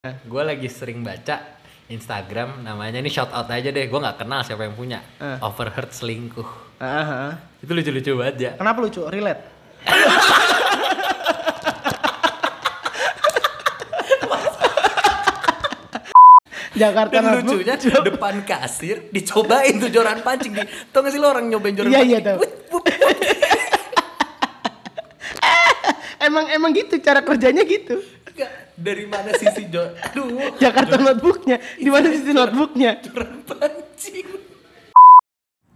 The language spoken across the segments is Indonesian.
Gue lagi sering baca Instagram namanya ini shout out aja deh. Gue nggak kenal siapa yang punya. Eh. Overheard selingkuh. Ah, ah. Itu lucu-lucu banget ya. Kenapa lucu? Relate. Jakarta Dan lucunya depan kasir dicobain tuh joran pancing di. Tau gak sih lo orang nyobain joran Iya, pancing? iya, tahu. Emang emang gitu cara kerjanya gitu. Dari mana sisi joran? Aduh, Jakarta Notebooknya. Di mana sisi notebooknya? pancing.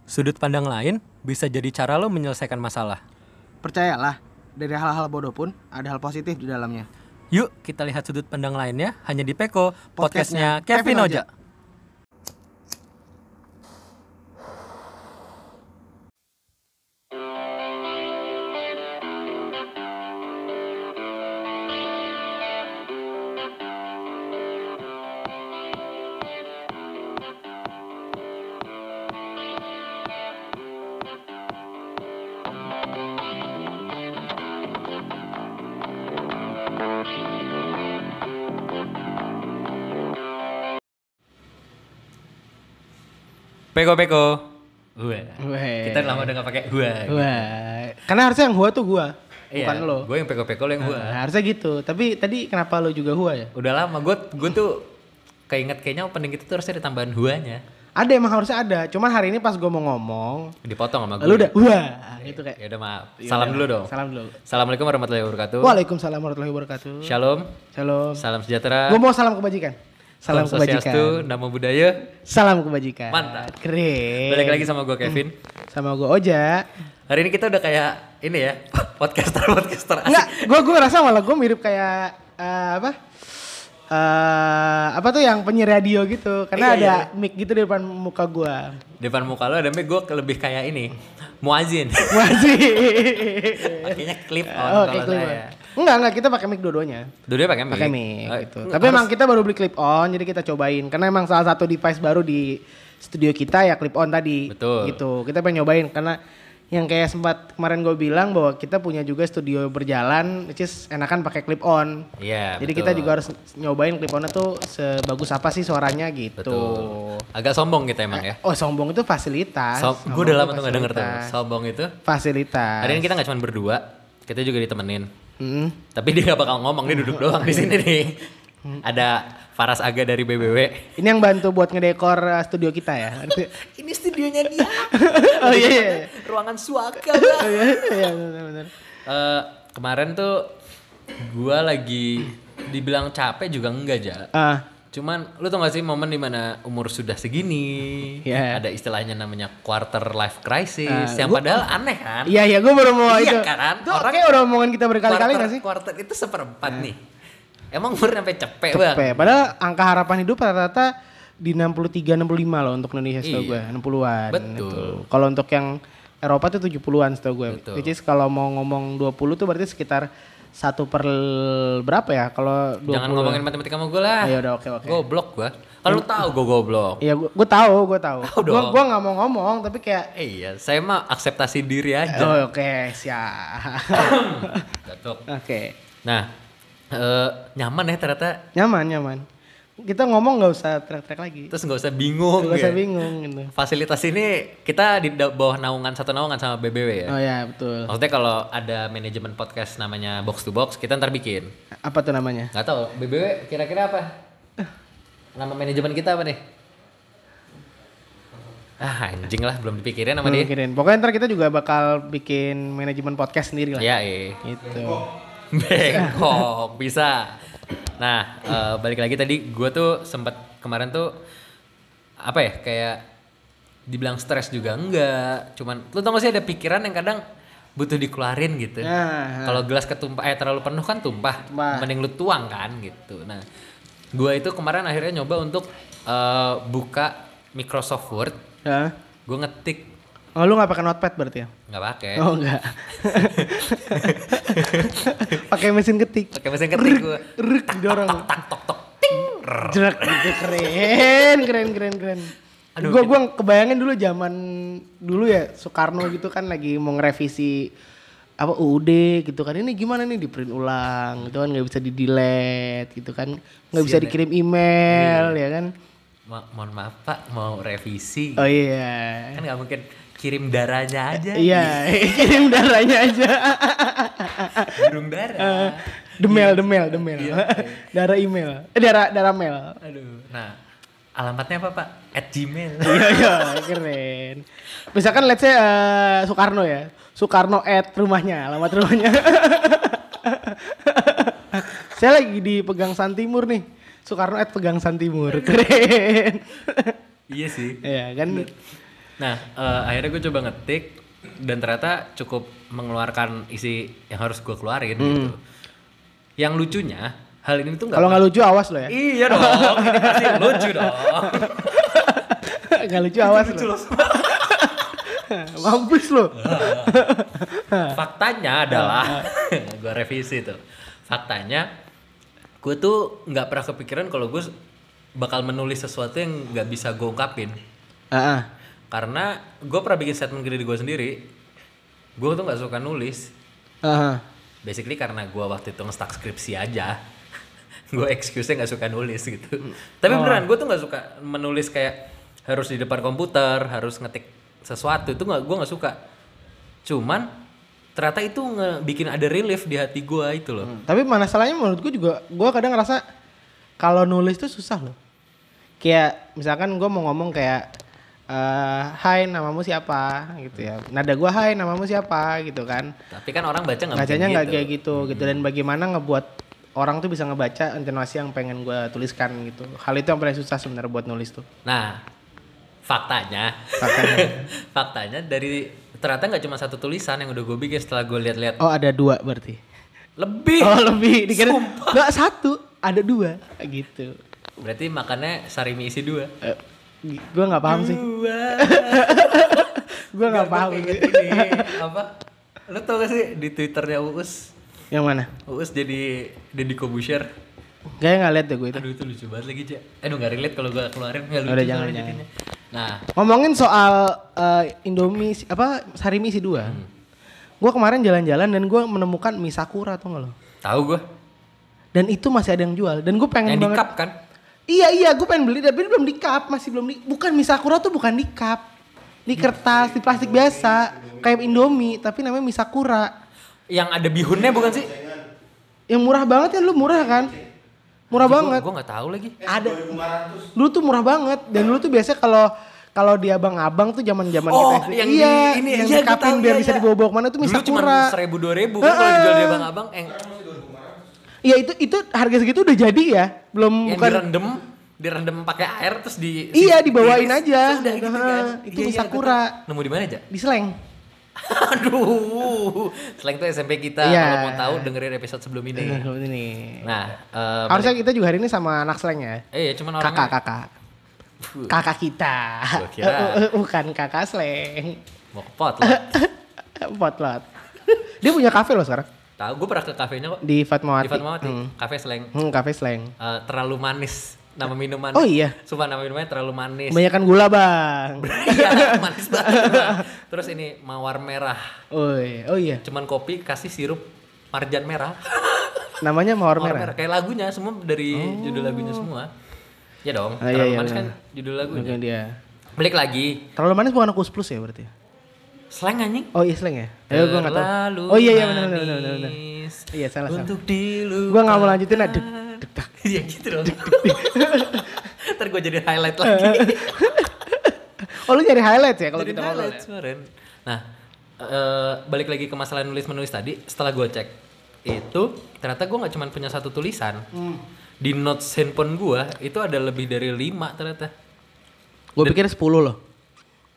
Sudut pandang lain bisa jadi cara lo menyelesaikan masalah. Percayalah, dari hal-hal bodoh pun ada hal positif di dalamnya. Yuk kita lihat sudut pandang lainnya hanya di Peko, Podcastnya podcastnya Kevin Kevin Oja. Oja. Peko peko. Gue. Kita lama udah gak pakai gue. Wah, karena harusnya yang gua tuh gua, bukan lo. Gue yang peko peko lo yang gue. Nah, harusnya gitu. Tapi tadi kenapa lo juga gua ya? Udah lama gue gue tuh keinget kayaknya opening itu tuh harusnya ada tambahan huanya. Ada emang harusnya ada. Cuman hari ini pas gua mau ngomong, Dipotong sama gue. lu udah wah gitu kayak. Ya udah maaf. Salam dulu dong. Salam dulu. Assalamualaikum warahmatullahi wabarakatuh. Waalaikumsalam warahmatullahi wabarakatuh. Shalom. Shalom. Salam sejahtera. Gua mau salam kebajikan. Salam Om kebajikan. Namo Buddhaya. Salam kebajikan. Mantap. Keren. Balik lagi sama gue Kevin. sama gua Oja. Hari ini kita udah kayak ini ya, podcaster podcaster. Enggak, gua gua rasa malah gua mirip kayak eh, apa? Eh apa tuh yang penyiar radio gitu karena Iya, ada iya. mic gitu di depan muka gua. Depan muka lo ada mic gue lebih kayak ini, muazin. Masih. Pakainya clip on Oh, kalau clip on. saya. Enggak, enggak kita pakai mic dua-duanya. Dua-duanya pakai mic. Pakai mic Oh, gitu. Tapi harus- emang kita baru beli clip on jadi kita cobain karena emang salah satu device baru di studio kita ya clip on tadi. Betul. Gitu. Kita pengen nyobain karena yang kayak sempat kemarin gue bilang bahwa kita punya juga studio berjalan, which is enakan pakai clip on. Iya. Jadi betul. kita juga harus nyobain clip onnya tuh sebagus apa sih suaranya gitu. Betul. Agak sombong kita emang ya. Oh sombong itu fasilitas. So, gue udah lama tuh gak denger tuh. Sombong itu. Fasilitas. Hari ini kita gak cuma berdua, kita juga ditemenin. Mm. Tapi dia gak bakal ngomong, dia duduk doang di sini nih. Ada Faras Aga dari BBW. Ini yang bantu buat ngedekor uh, studio kita ya. Ini studionya dia. oh iya iya. Ruangan suaka. Oh, iya iya benar-benar. Eh, kemarin tuh gua lagi dibilang capek juga enggak aja. Ah, Cuman lu tau gak sih momen di mana umur sudah segini Iya. ada istilahnya namanya quarter life crisis Ah, yang gua- padahal aneh kan? iya iya gue baru mau Iya itu. kan? Itu Orang- kayak udah omongan kita berkali-kali gak sih? quarter itu seperempat nih. Emang umur sampai cepet, bang? Cepet. Padahal angka harapan hidup rata-rata di 63 65 loh untuk Indonesia setahu Iya. gue, 60-an. Betul. gitu. Kalau untuk yang Eropa tuh 70-an setahu gue. Betul. Which is kalau mau ngomong 20 tuh berarti sekitar satu per berapa ya? Kalau 20 Jangan ngomongin matematika sama gue lah. Ayo udah oke oke. Goblok gua. Kalau lu tahu gue goblok. Iya, gue gue tahu, gue tahu. Gue gue nggak mau ngomong, tapi kayak Eh, iya, saya mah akseptasi diri aja. oh, oke siap. Batuk. oke, Nah, eh, nyaman ya ternyata. nyaman nyaman. Kita ngomong nggak usah teriak-teriak lagi. Terus nggak usah bingung. Nggak usah ya. bingung gitu. Fasilitas ini kita di bawah naungan satu naungan sama BBW ya. Oh ya betul. Maksudnya kalau ada manajemen podcast namanya box to box, kita ntar bikin. Apa tuh namanya? Nggak tahu, BBW kira-kira apa? Nama manajemen kita apa nih? Ah anjing lah, belum dipikirin sama Belum dia. mikirin. Pokoknya ntar kita juga bakal bikin manajemen podcast sendiri lah. Iya, iya. Gitu. Bengkok, bisa. Nah, eh, balik lagi tadi gue tuh sempat kemarin tuh apa ya kayak dibilang stres juga enggak. Cuman lu tau gak sih ada pikiran yang kadang butuh dikeluarin gitu. Nah, Kalau gelas ketumpah eh terlalu penuh kan tumpah. Tumpah. Mending lu tuang kan gitu. Nah, gue itu kemarin akhirnya nyoba untuk eh, buka Microsoft Word. ya. Gue ngetik Oh lu nggak pakai notepad berarti ya? nggak pakai. Oh enggak. pakai mesin ketik. Pakai mesin ketik gue. Rek didorong. Tak tok tok ting. Jerak gitu keren, keren, keren, keren. Aduh, Gue gua kebayangin dulu zaman dulu ya Soekarno gitu kan lagi mau ngerevisi apa UUD gitu kan ini gimana nih di print ulang gitu kan nggak bisa di delete gitu kan nggak bisa ya. dikirim email ya kan Ma- mohon maaf pak mau revisi. Oh iya. Kan nggak mungkin kirim darahnya aja. Iya kirim darahnya aja. Burung darah. Demel demel demel. Darah email. Eh darah darah mail. Aduh nah alamatnya apa pak? At gmail. Iya iya keren. Misalkan let's say eh, Soekarno ya. Soekarno at rumahnya alamat rumahnya. Saya lagi di Pegang Timur nih Soekarno at Pegang Timur. Keren. Iya sih. Ya kan? Nah, eh, akhirnya gue coba ngetik dan ternyata cukup mengeluarkan isi yang harus gue keluarin gitu. Yang lucunya, hal ini tuh nggak kalau nggak lucu awas lo ya. Iya dong, ini pasti lucu dong. nggak lucu awas lo. mampus lo. Faktanya adalah, gue revisi tuh. Faktanya, gue tuh nggak pernah kepikiran kalau gue bakal menulis sesuatu yang nggak bisa gue ungkapin. Ah, ah. Karena gue pernah bikin statement ke diri gue sendiri, gue tuh nggak suka nulis. Ah, ah. Basically karena gue waktu itu nge-stuck skripsi aja. gue excuse-nya nggak suka nulis gitu. Tapi beneran gue tuh nggak suka menulis kayak harus di depan komputer, harus ngetik sesuatu itu nggak gue nggak suka. Cuman ternyata itu bikin ada relief di hati gue itu loh. Tapi masalahnya menurut gue juga, gue kadang ngerasa kalau nulis tuh susah loh. Kayak misalkan gue mau ngomong kayak, eh Hai namamu siapa gitu ya. Nada gue Hai namamu siapa gitu kan. Tapi kan orang baca nggak Bacanya nggak gitu. kayak gitu gitu. Dan bagaimana ngebuat orang tuh bisa ngebaca intonasi yang pengen gue tuliskan gitu. Hal itu yang paling susah sebenarnya buat nulis tuh. Nah, faktanya, Faktanya. faktanya dari ternyata nggak cuma satu tulisan yang udah gue bikin setelah gue lihat-lihat Oh ada dua berarti. lebih. Oh lebih dikira nggak satu ada dua gitu. Berarti makannya sarimi isi dua. Eh, gue nggak paham sih. Dua. Gue nggak paham. keinget ini apa? Lu tau gak sih di twitternya Uus? Yang mana? Uus jadi Deddy Kobusher. Kayaknya nggak lihat deh gue itu. Aduh itu lucu banget lagi Cak. Aduh gak relate kalau gue keluarin gak lucu Udah, jangan, jangan. Nah Ngomongin soal eh, Indomie apa Sarimi si dua. Hmm. Gue kemarin jalan-jalan dan gue menemukan mie sakura tuh nggak lo? tahu gue Dan itu masih ada yang jual. Dan gue pengen yang di banget. cup kan? Iya iya gue pengen beli tapi belum di cup masih belum di. Bukan mie sakura tuh bukan di cup. Di kertas di plastik biasa kayak Indomie tapi namanya mie sakura. Yang ada bihunnya bukan sih? Yang murah banget ya lu murah kan? Murah banget. Gue gak tahu lagi. Ada. Dulu tuh murah banget dan dulu tuh biasanya kalau kalau di abang-abang tuh zaman-zaman Oh, kita yang iya, di ini, yang iya, di tahu, biar iya, bisa iya. dibawa-bawa ke mana tuh Dulu cuma seribu dua ribu kan kalau dijual di abang-abang yang, Iya itu itu harga segitu udah jadi ya, belum yang bukan. direndam direndam pakai air terus di Iya, di- dibawain diiris. aja. Sudah gitu kan. itu Iya, mie iya. Nemu di mana aja? Di Seleng. Aduh, selain itu SMP kita Iya. kalau mau tahu dengerin episode sebelum ini. ini. Nah, eh, Harusnya kita juga hari ini sama anak Seleng ya. eh ya cuman orangnya Kakak kakak. Kakak kita. Kira. Eh, eh, Bukan kakak Seleng. mau ke pot lah. Potlot. Dia punya kafe loh sekarang Tahu gue pernah ke kafenya kok di Fatmawati. di Fatmawati, Hmm. kafe Sleng. Hmm, kafe Seleng. Eh, terlalu manis nama minuman. Oh iya. Sumpah nama minumannya terlalu manis. Kebanyakan gula, Bang. Iya, manis banget. Bang. Terus ini mawar merah. Oh iya. Oh iya. Cuman kopi kasih sirup marjan merah. Namanya mawar Mawar merah. merah. Kayak lagunya semua dari judul lagunya semua. Ya dong, Ah, terlalu iya, iya, manis benar. kan judul lagunya. Mungkin dia. Balik lagi, Terlalu manis bukan Kus Plus ya berarti? slang anjing. Oh iya Seleng ya? Eh gue gak tau. Oh iya iya benar benar benar benar. Iya salah salah. Untuk dilupakan. Gue gak mau lanjutin lah. Dek, dek, tak. Iya gitu dong. Ntar gue jadi highlight lagi. Oh lu nyari highlight ya kalau Jadi kita ngobrol ya? kemarin. Nah, eh, balik lagi ke masalah nulis menulis tadi. Setelah gue cek itu ternyata gue nggak cuma punya satu tulisan. Hmm. Di notes handphone gue itu ada lebih dari lima ternyata. Gue pikir 10 loh.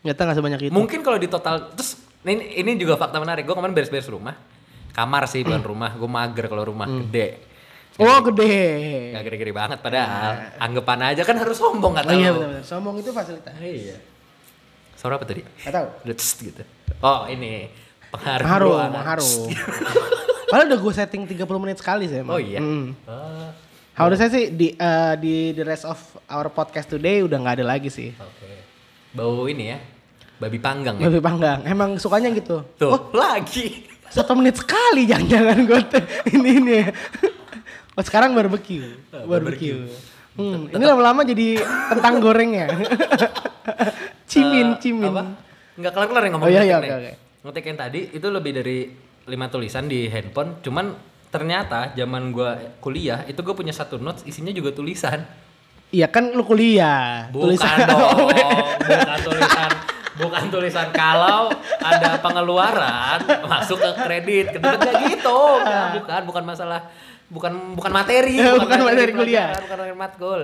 Ternyata gak sebanyak itu. Mungkin kalau di total terus ini ini juga fakta menarik. Gue kemarin beres-beres rumah. Kamar sih bukan rumah. Gue mager kalau rumah gede. Oh gede. Gak gede-gede banget padahal. Anggapan aja kan harus sombong kata Oh iya benar. Sombong itu fasilitas. Iya. Suara apa tadi? Gak tst gitu. Oh ini pengharum. Mengharum, ruangan. mengharum. Padahal udah gue setting 30 menit sekali sih emang. Oh iya. Hmm. Ah, Harusnya sih di eh, di the rest of our podcast today udah nggak ada lagi sih. Oke. Bau ini ya. Babi panggang ya. Babi panggang. Emang sukanya gitu. Tuh, Oh, lagi. satu menit sekali jangan-jangan gue ini ini ya. Oh sekarang barbecue, barbecue. Hmm, ini lama-lama jadi kentang goreng ya. cimin, Eh, cimin. Apa? Nggak kelar-kelar ya ngomong Oh, iya, iya, nih. oke. Ngetik yang tadi itu lebih dari lima tulisan di handphone. Cuman ternyata zaman gua kuliah itu gue punya satu notes isinya juga tulisan. Iya kan lu kuliah. Bukan dong, bukan tulisan. Bukan tulisan kalau ada pengeluaran masuk ke kredit, kredit kayak gitu. Bukan, bukan masalah bukan bukan materi, Bukan materi kuliah. pelajaran, bukan materi matkul.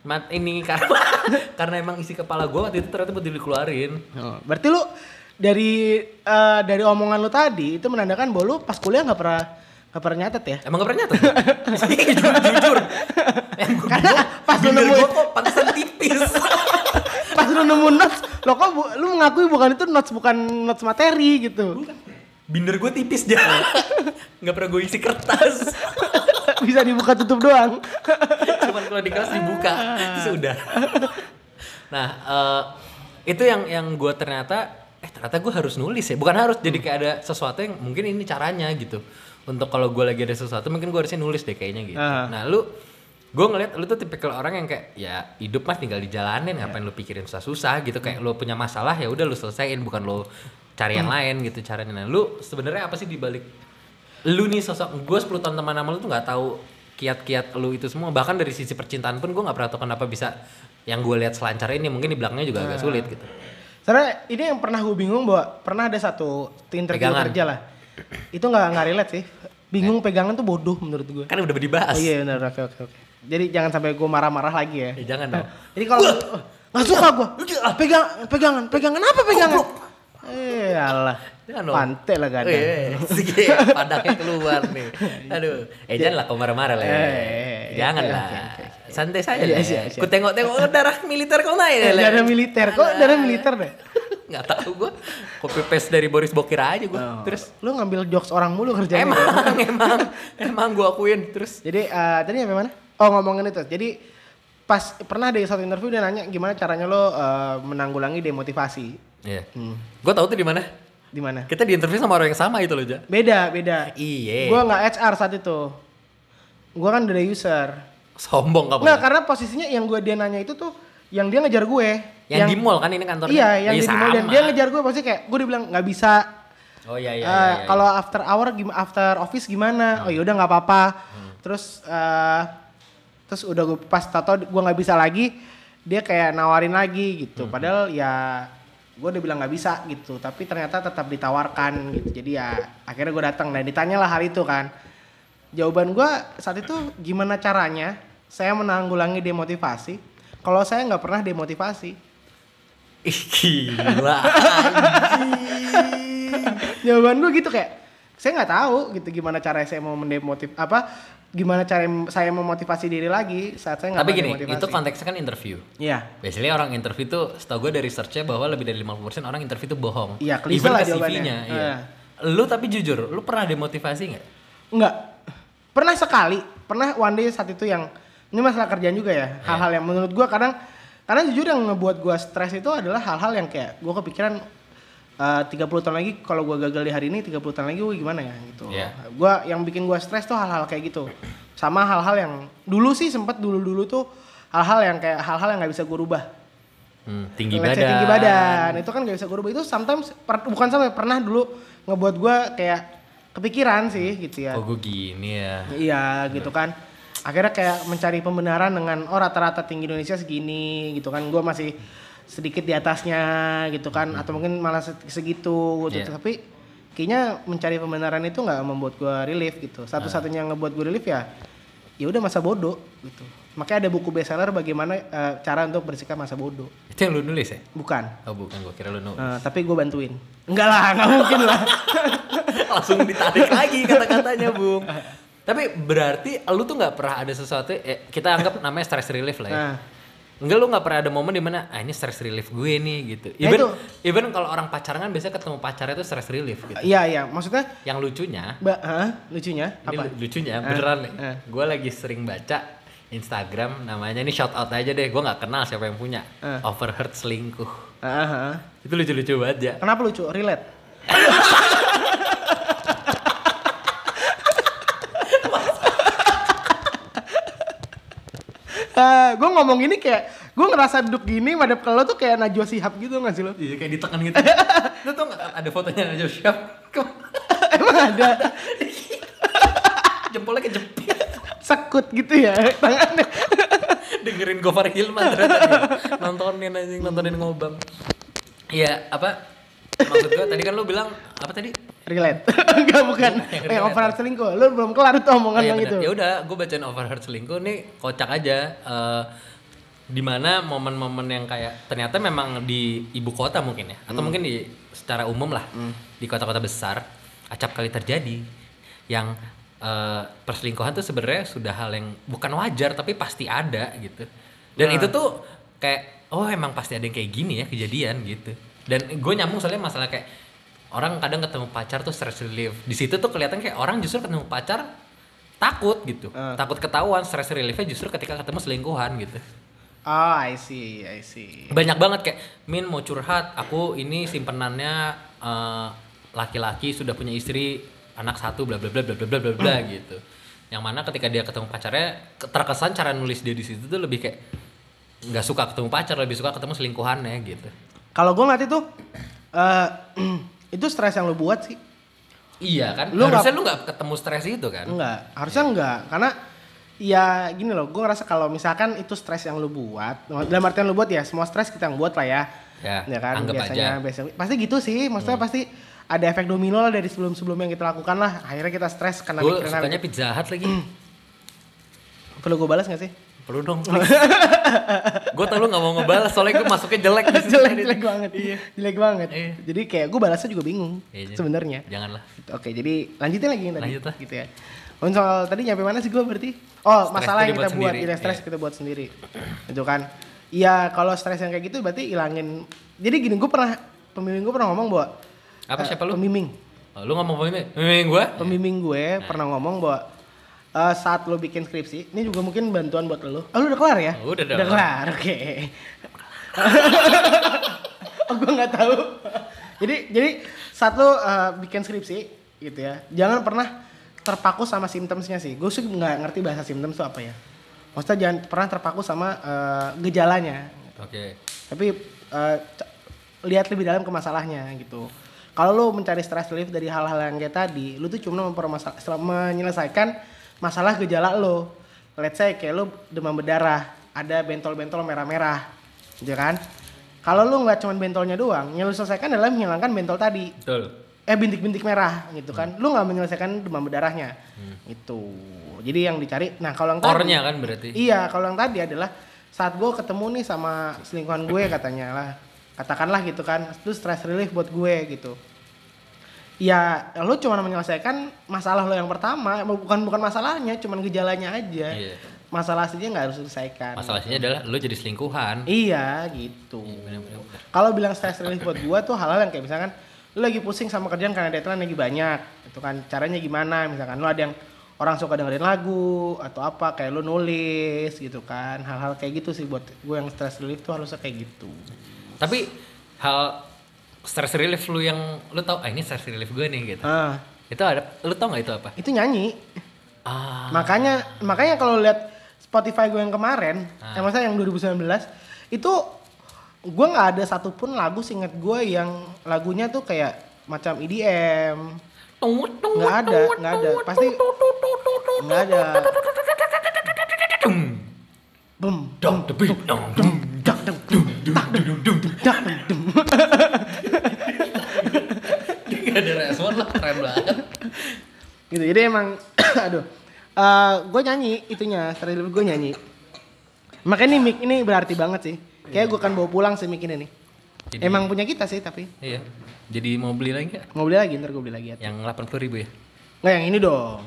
Mat ini karena karena emang isi kepala gua waktu itu ternyata buat dikeluarin. Oh, berarti lu dari eh, dari omongan lu tadi itu menandakan bahwa lu pas kuliah nggak pernah nggak pernah nyatet ya? Emang gak pernah nyata? jujur, jujur. Em, gua, Karena pas lu gua kok pantesan tipis. Pas lu nemu notes, lo kok bu- lu mengakui bukan itu notes bukan notes materi gitu. Binder gue tipis dia. Gak pernah gue isi kertas. Bisa dibuka tutup doang. Cuman kalau di kelas dibuka. Sudah. Nah, eh, itu yang yang gue ternyata eh ternyata gue harus nulis ya. Bukan harus jadi kayak ada sesuatu yang mungkin ini caranya gitu. Untuk kalau gue lagi ada sesuatu mungkin gue harusnya nulis deh kayaknya gitu. Ah. Nah, lu gue ngeliat lu tuh tipikal orang yang kayak ya hidup mah tinggal dijalanin ngapain lu pikirin susah-susah gitu kayak lu punya masalah ya udah lu selesaiin bukan lu cari yang lain gitu caranya nah lu sebenarnya apa sih dibalik lu nih sosok gue 10 tahun teman sama lu tuh nggak tahu kiat-kiat lu itu semua bahkan dari sisi percintaan pun gue nggak pernah tahu kenapa bisa yang gue lihat selancar ini mungkin di belakangnya juga agak sulit gitu Karena ini yang pernah gue bingung bahwa pernah ada satu interview Pegangan. kerja lah. Itu nggak nggak relate sih. Bingung pegangan tuh bodoh menurut gue. kan udah dibahas Oh iya benar oke oke oke. Jadi jangan sampai gue marah-marah lagi ya. Eh, jangan dong Jadi kalau oh, nggak suka gue, pegang pegangan pegangan apa pegangan? Eh alah, Jangan dong. pantai lah gak ada. Eh, segi padaknya keluar nih. Aduh, eh jangan lah kau marah-marah lah. Eh, jangan oke, lah. Santai saja Iya, lah. Ku tengok-tengok oh, darah militer kau naik Eh, lah. darah militer, kok darah militer deh? Nggak tahu gua. Copy paste dari Boris Bokir aja gua. Oh. Terus Lu ngambil jokes orang mulu kerjanya. emang emang emang gua akuin terus Jadi eh, tadi sampai mana? Oh ngomongin itu. Jadi pas pernah ada satu interview dia nanya gimana caranya lo eh, menanggulangi demotivasi. Iya. Hmm. Gua tahu tuh di mana. Di mana? Kita di interview sama orang yang sama itu loh, Ja. Beda, beda. Iya. Gua nggak HR saat itu. Gua kan dari user. Sombong kamu. Nggak, karena posisinya yang gue dia nanya itu tuh yang dia ngejar gue. yang, di mall kan ini kantornya. Iya, yang Iya, di mall dan dia ngejar gue pasti kayak gue dibilang nggak bisa. Oh iya iya. Eh, iya, iya. Kalau after hour gimana after office gimana? Oh yaudah nggak apa-apa. Hmm. Terus eh terus udah gue pas tato gue nggak bisa lagi, dia kayak nawarin lagi gitu. Hmm. Padahal ya gue udah bilang nggak bisa gitu, tapi ternyata tetap ditawarkan gitu. Jadi ya akhirnya gue datang dan ditanyalah hal itu kan. Jawaban gue saat itu gimana caranya saya menanggulangi demotivasi kalau saya nggak pernah demotivasi. Ih, gila. jawaban gue gitu kayak saya nggak tahu gitu gimana cara saya mau mendemotiv apa gimana cara saya memotivasi diri lagi saat saya nggak Tapi gini, demotivasi. itu konteksnya kan interview. Iya. Biasanya orang interview tuh, setahu gue dari searchnya bahwa lebih dari 50% orang interview tuh bohong. Iya, klise Even lah ke. CV-nya. Iya. Eh. Lu tapi jujur, lu pernah demotivasi nggak? Enggak. Pernah sekali, pernah one day saat itu yang ini masalah kerjaan juga ya. Hal-hal yang menurut gua kadang karena jujur yang ngebuat gua stres itu adalah hal-hal yang kayak gua kepikiran eh, 30 tahun lagi kalau gua gagal di hari ini 30 tahun lagi gua gimana ya gitu. Iya. Gua yang bikin gua stres tuh hal-hal kayak gitu. Sama hal-hal yang dulu sih sempet dulu-dulu tuh hal-hal yang kayak hal-hal yang nggak bisa gua rubah. Hmm, tinggi Let's badan. tinggi badan itu kan gak bisa gue rubah itu sometimes per- bukan sampai pernah dulu ngebuat gue kayak kepikiran sih gitu ya Oh gue gini ya. iya gitu kan akhirnya kayak mencari pembenaran dengan oh rata-rata tinggi Indonesia segini gitu kan gue masih sedikit di atasnya gitu kan atau mungkin malah se- segitu gitu Iya. tapi kayaknya mencari pembenaran itu nggak membuat gue relief gitu satu-satunya yang ngebuat gue relief ya ya udah masa bodoh gitu makanya ada buku bestseller bagaimana eh, cara untuk bersikap masa bodoh Itu yang lu nulis ya? bukan Oh bukan, gue kira lu nulis. Nah, tapi gue bantuin. Enggak lah, nggak mungkin lah. Langsung ditarik lagi kata-katanya, Bung. Tapi berarti lu tuh nggak pernah ada sesuatu, eh, kita anggap namanya stress relief lah ya. Nah. Enggak lu nggak pernah ada momen di mana ah ini stress relief gue nih gitu. Ya Even itu. even kalau orang pacaran kan biasanya ketemu pacarnya itu stress relief gitu. Iya iya, maksudnya, Yang lucunya, mbak, hah? lucunya ini apa? lu- lucunya Eh, beneran nih. eh. Gue lagi sering baca Instagram namanya ini shout out aja deh. Gue nggak kenal siapa yang punya. Eh. Overheard selingkuh. Ah, ah, ah. Itu lucu-lucu banget ya. Kenapa lucu? Relate. gue ngomong gini kayak gue ngerasa duduk gini madep ke lo tuh kayak Najwa Shihab gitu gak sih lo? Iya kayak ditekan gitu. Lu tau gak ada fotonya aja siap. Emang ada Jempolnya kejepit. sekut gitu ya tangannya. Dengerin Gofar Hilman ternyata. Nontonin anjing, nontonin ngobam. Iya, apa? Maksud gua tadi kan lu bilang apa tadi? Relate. Enggak bukan. Eh overheard selingkuh. Lu belum kelar tuh omongan Oh, iya yang bener. itu. Ya udah, gue bacain overheard selingkuh nih kocak aja. Eh di mana momen-momen yang kayak ternyata memang di ibu kota mungkin ya, atau mungkin di secara umum lah di kota-kota besar acap kali terjadi yang eh, perselingkuhan tuh sebenarnya sudah hal yang bukan wajar tapi pasti ada gitu. Dan itu tuh kayak oh emang pasti ada yang kayak gini ya kejadian gitu. Dan gue nyambung soalnya masalah kayak orang kadang ketemu pacar tuh stress relief. Di situ tuh kelihatan kayak orang justru ketemu pacar takut gitu. Uh. takut ketahuan stress reliefnya justru ketika ketemu selingkuhan gitu. Oh I see I see. Banyak banget kayak Min mau curhat aku ini simpenannya uh, laki-laki sudah punya istri anak satu bla bla bla bla bla bla bla hmm. gitu. Yang mana ketika dia ketemu pacarnya terkesan cara nulis dia di situ tuh lebih kayak nggak suka ketemu pacar lebih suka ketemu selingkuhannya gitu. Kalau gue ngeliat itu uh, eh, itu stres yang lu buat sih. Iya kan? Lu Harusnya lu nggak ketemu stres itu kan? Enggak, harusnya enggak. Karena ya gini loh, gue ngerasa kalau misalkan itu stres yang lu buat, dalam artian lu buat ya semua stres kita yang buat lah ya. Ya, kan anggap biasanya, aja. Hmm. biasanya pasti gitu sih. Maksudnya pasti ada efek domino lah dari sebelum-sebelum yang kita lakukan lah. Akhirnya kita stres karena Gue sukanya pizza hut lagi. Perlu gue balas gak sih? Perlu dong. gue tau lu gak mau ngebalas soalnya gue masuknya jelek. jelek jelek banget. Iya. Jelek banget. Iya. Jadi kayak gue balasnya juga bingung Iya, sebenarnya. Janganlah. Oke, jadi lanjutin lagi yang tadi. Lanjut lah. Gitu ya. Oh, soal tadi nyampe mana sih gue berarti? Oh, Stres masalah yang kita buat sendiri. tidak stres Iya. kita buat sendiri. Itu kan. Iya, kalau stres yang kayak gitu berarti ilangin. Jadi gini, gue pernah pembimbing gue pernah ngomong bahwa Apa eh, siapa lu? Pembimbing. Oh, lu ngomong apa ini? Ngomongin gue? Pembimbing gue Nah. pernah ngomong bahwa eh, saat lo bikin skripsi, ini juga mungkin bantuan buat lo. Oh, lu udah kelar ya? Udah dong. Udah kelar, oke. oh, gue nggak tahu. jadi jadi saat lo eh, bikin skripsi gitu ya, jangan pernah terpaku sama symptomsnya sih. Gue sih nggak ngerti bahasa symptoms itu apa ya. Maksudnya jangan pernah terpaku sama eh, gejalanya. Oke. Tapi eh, c- lihat lebih dalam ke masalahnya gitu. Kalau lu mencari stress relief dari hal-hal yang kayak tadi, lu tuh cuma mempermasal- sel- menyelesaikan masalah gejala lo. Let's say kayak lu demam berdarah, ada bentol-bentol merah-merah, gitu kan? Kalau lu nggak cuma bentolnya doang, yang lu selesaikan adalah menghilangkan bentol tadi. Betul. Eh bintik-bintik merah gitu kan. Lu nggak menyelesaikan demam berdarahnya. Itu. Jadi yang dicari, nah kalau yang tadi- kan berarti. Iya, kalau yang tadi adalah saat gue ketemu nih sama selingkuhan gue katanya lah, katakanlah gitu kan, itu stress relief buat gue gitu. Ya, lo cuma menyelesaikan masalah lo yang pertama, bukan bukan masalahnya, cuma gejalanya aja. Iya. Masalah aslinya nggak harus diselesaikan. Masalahnya adalah lu jadi selingkuhan. Iya, gitu. bener-bener. Kalau bilang stress relief buat gue tuh hal-hal yang kayak misalkan lo lagi pusing sama kerjaan karena deadline lagi banyak, itu kan caranya gimana? Misalkan lo ada yang orang suka dengerin lagu atau apa kayak lo nulis gitu kan hal-hal kayak gitu sih buat gue yang stress relief tuh harusnya kayak gitu Tapi hal stress relief lu yang lu tau, ah ini stress relief gue nih gitu. ah Itu ada, lu tau gak itu apa? itu nyanyi Ah, makanya makanya kalau lihat Spotify gue yang kemarin Ah. yang maksudnya yang 2019 itu gue nggak ada satupun lagu singkat gue yang lagunya tuh kayak macam E EDM nggak ada nggak ada pasti nggak ada bum Dong, debi, dong, dum. dak dum dum tak dum dum dum Ada respon lah, keren banget. gitu jadi emang aduh gue nyanyi itunya relief gue nyanyi makanya nih mic ini berarti banget sih kayak gue akan bawa pulang sih mic ini nih Jadi- emang punya kita sih tapi Iya. Jadi mau beli lagi gak? mau beli lagi ntar gue beli lagi ya Yang 80 ribu ya? nggak yang ini dong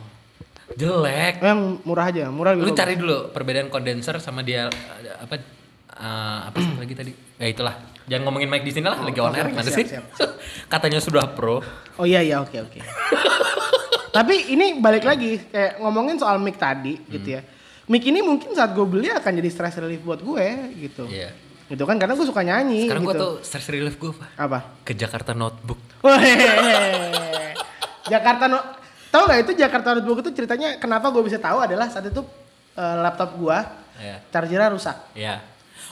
Jelek. Yang murah aja murah Lu cari dulu perbedaan kondenser sama dia apa eh, apa sih lagi tadi? Ya itulah. Jangan ngomongin mic di sini lah, lagi on air gimana sih? siap. Katanya sudah pro. Oh iya iya oke oke. Tapi ini balik lagi kayak ngomongin soal mic tadi gitu ya. Mic ini mungkin saat gue beli akan jadi stress relief buat gue gitu. Iya. Gitu kan karena gue suka nyanyi Sekarang gitu. gua tuh stress relief gue apa? apa? Ke Jakarta Notebook. Weh. Jakarta no Tahu nggak itu Jakarta Notebook itu ceritanya kenapa gue bisa tahu adalah saat itu eh, laptop gue Iya. chargernya rusak. Ya.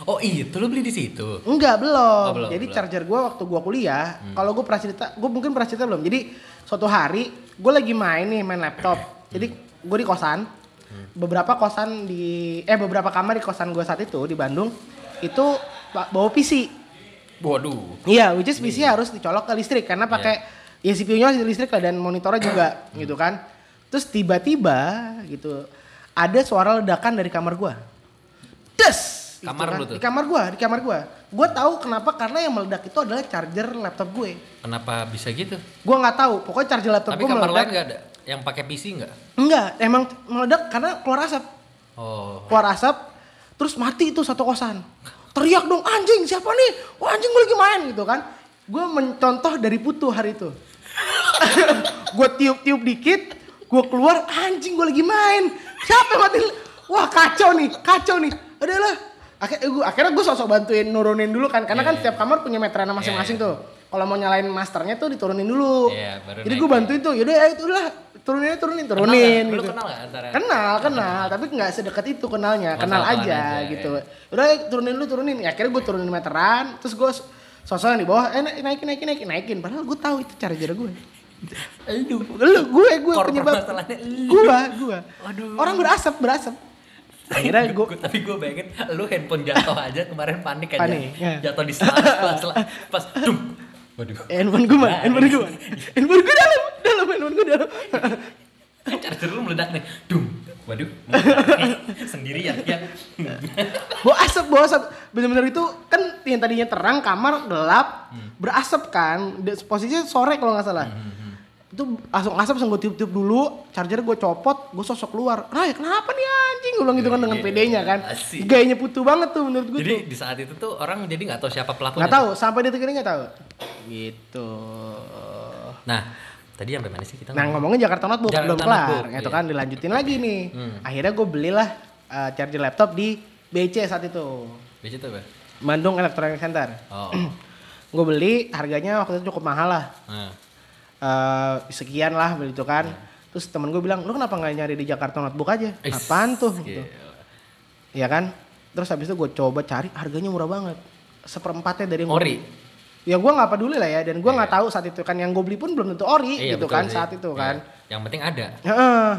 Oh itu lu beli di situ. Enggak, belum. Oh, belum, Jadi belum. charger gua waktu gua kuliah, kalau gua pernah cerita, gua mungkin pernah cerita belum. Jadi suatu hari gua lagi main nih, main laptop. Jadi gua di kosan. Beberapa kosan di eh beberapa kamar di kosan gua saat itu di Bandung itu ba- bawa PC. Waduh. Iya, which is PC harus dicolok ke listrik karena pakai ya CPU-nya harus listrik lah dan monitornya juga gitu kan. Terus tiba-tiba gitu ada suara ledakan dari kamar gua. Des! Gitu Kamar kan. lu tuh? Di kamar gua, di kamar gua. Gua tahu kenapa karena yang meledak itu adalah charger laptop gue. Kenapa bisa gitu? Gua nggak tahu, pokoknya charger laptop Tapi gua kamar lain nggak ada yang pakai PC nggak? Enggak, emang meledak karena keluar asap. Oh. Keluar asap, terus mati itu satu kosan. Teriak dong, anjing siapa nih? Wah anjing gue lagi main gitu kan. Gue mencontoh dari putu hari itu. gue tiup-tiup dikit, gue keluar, anjing gue lagi main. Siapa yang mati? Wah kacau nih, kacau nih. Adalah. Akhirnya gue akhirnya gue sosok bantuin nurunin dulu kan, karena Iya, kan iya. setiap kamar punya meteran masing-masing Iya, tuh. Kalau mau nyalain masternya tuh diturunin dulu. Iya, baru Jadi gue bantuin tuh, yaudah ya itulah turunin turunin Kenal turunin nggak? Lu gitu. kenal nggak antara? Kenal, kenal, tapi nggak sedekat itu kenalnya, Oh, kenal aja, aja, gitu. ya. Udah turunin lu turunin, ya, akhirnya gue turunin meteran, terus gue sosok di bawah, eh na- naikin naikin naikin naikin, padahal gue tahu itu charger gue. Aduh. Lu, gue, gue Korban penyebab. lu. Gue, gue. Aduh. Orang berasap, berasap. Akhirnya gue, tapi gue bayangin lu handphone jatuh aja kemarin panik aja. Panik, ya. Jatuh di selang, selang, selang. Pas dum. Waduh. eh, handphone gue mana? Nah, Handphone gue mana? Handphone gue dalam, dalam handphone gue dalam. Charger lu meledak nih. Dum. Waduh. Sendirian ya. bawa asap bawa asap bener-bener itu kan yang tadinya terang kamar gelap Hmm. berasap kan posisinya sore kalau nggak salah itu langsung asap langsung gue tiup-tiup dulu charger gue copot gue sosok keluar Ray kenapa nih anjing gue bilang gitu kan dengan Iya, PD-nya kan asik. gayanya putu banget tuh menurut gue Jadi tuh di saat itu tuh orang jadi nggak tahu siapa pelakunya. nggak tahu sampai detik ini nggak tahu gitu Nah, tadi sampai mana sih kita? nah ngomongin Jakarta Notebook Jakarta belum kelar iya. kan dilanjutin lagi nih Hmm. akhirnya gue belilah eh, charger laptop di BC saat itu Biasa tuh apa? Bandung Electronic Center Oh. gue beli harganya waktu itu cukup mahal lah Nah. Eh, sekian lah beli itu kan Iya. terus temen gue bilang lu kenapa nggak nyari di Jakarta Notebook aja Is, apaan tuh gitu ya kan terus habis itu gue coba cari harganya murah banget seperempatnya dari yang Ori. ya gue nggak peduli lah ya dan gue nggak tahu saat itu kan yang gue beli pun belum tentu ori Iya, gitu betul kan sih. saat itu Iya. kan Yang penting ada. Heeh.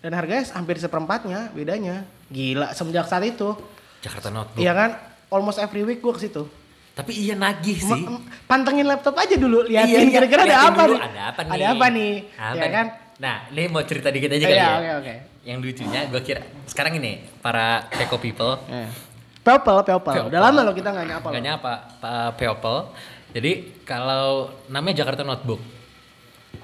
dan harganya hampir seperempatnya bedanya gila semenjak saat itu Jakarta Notebook. Iya kan almost every week gue ke situ Tapi iya nagih Ma- sih. em- pantengin laptop aja dulu Iya, liatin iya. kira-kira ada apa dulu, nih Ada apa nih? ada apa nih Apa ya kan Nah, ini mau cerita dikit aja Oh, kali iya, ya. oke, oke. Yang lucunya gue kira sekarang ini para Teko people Eh. People, people. People. Udah lama loh kita nggak nyapa nggak nyapa Pak people. Jadi kalau namanya Jakarta Notebook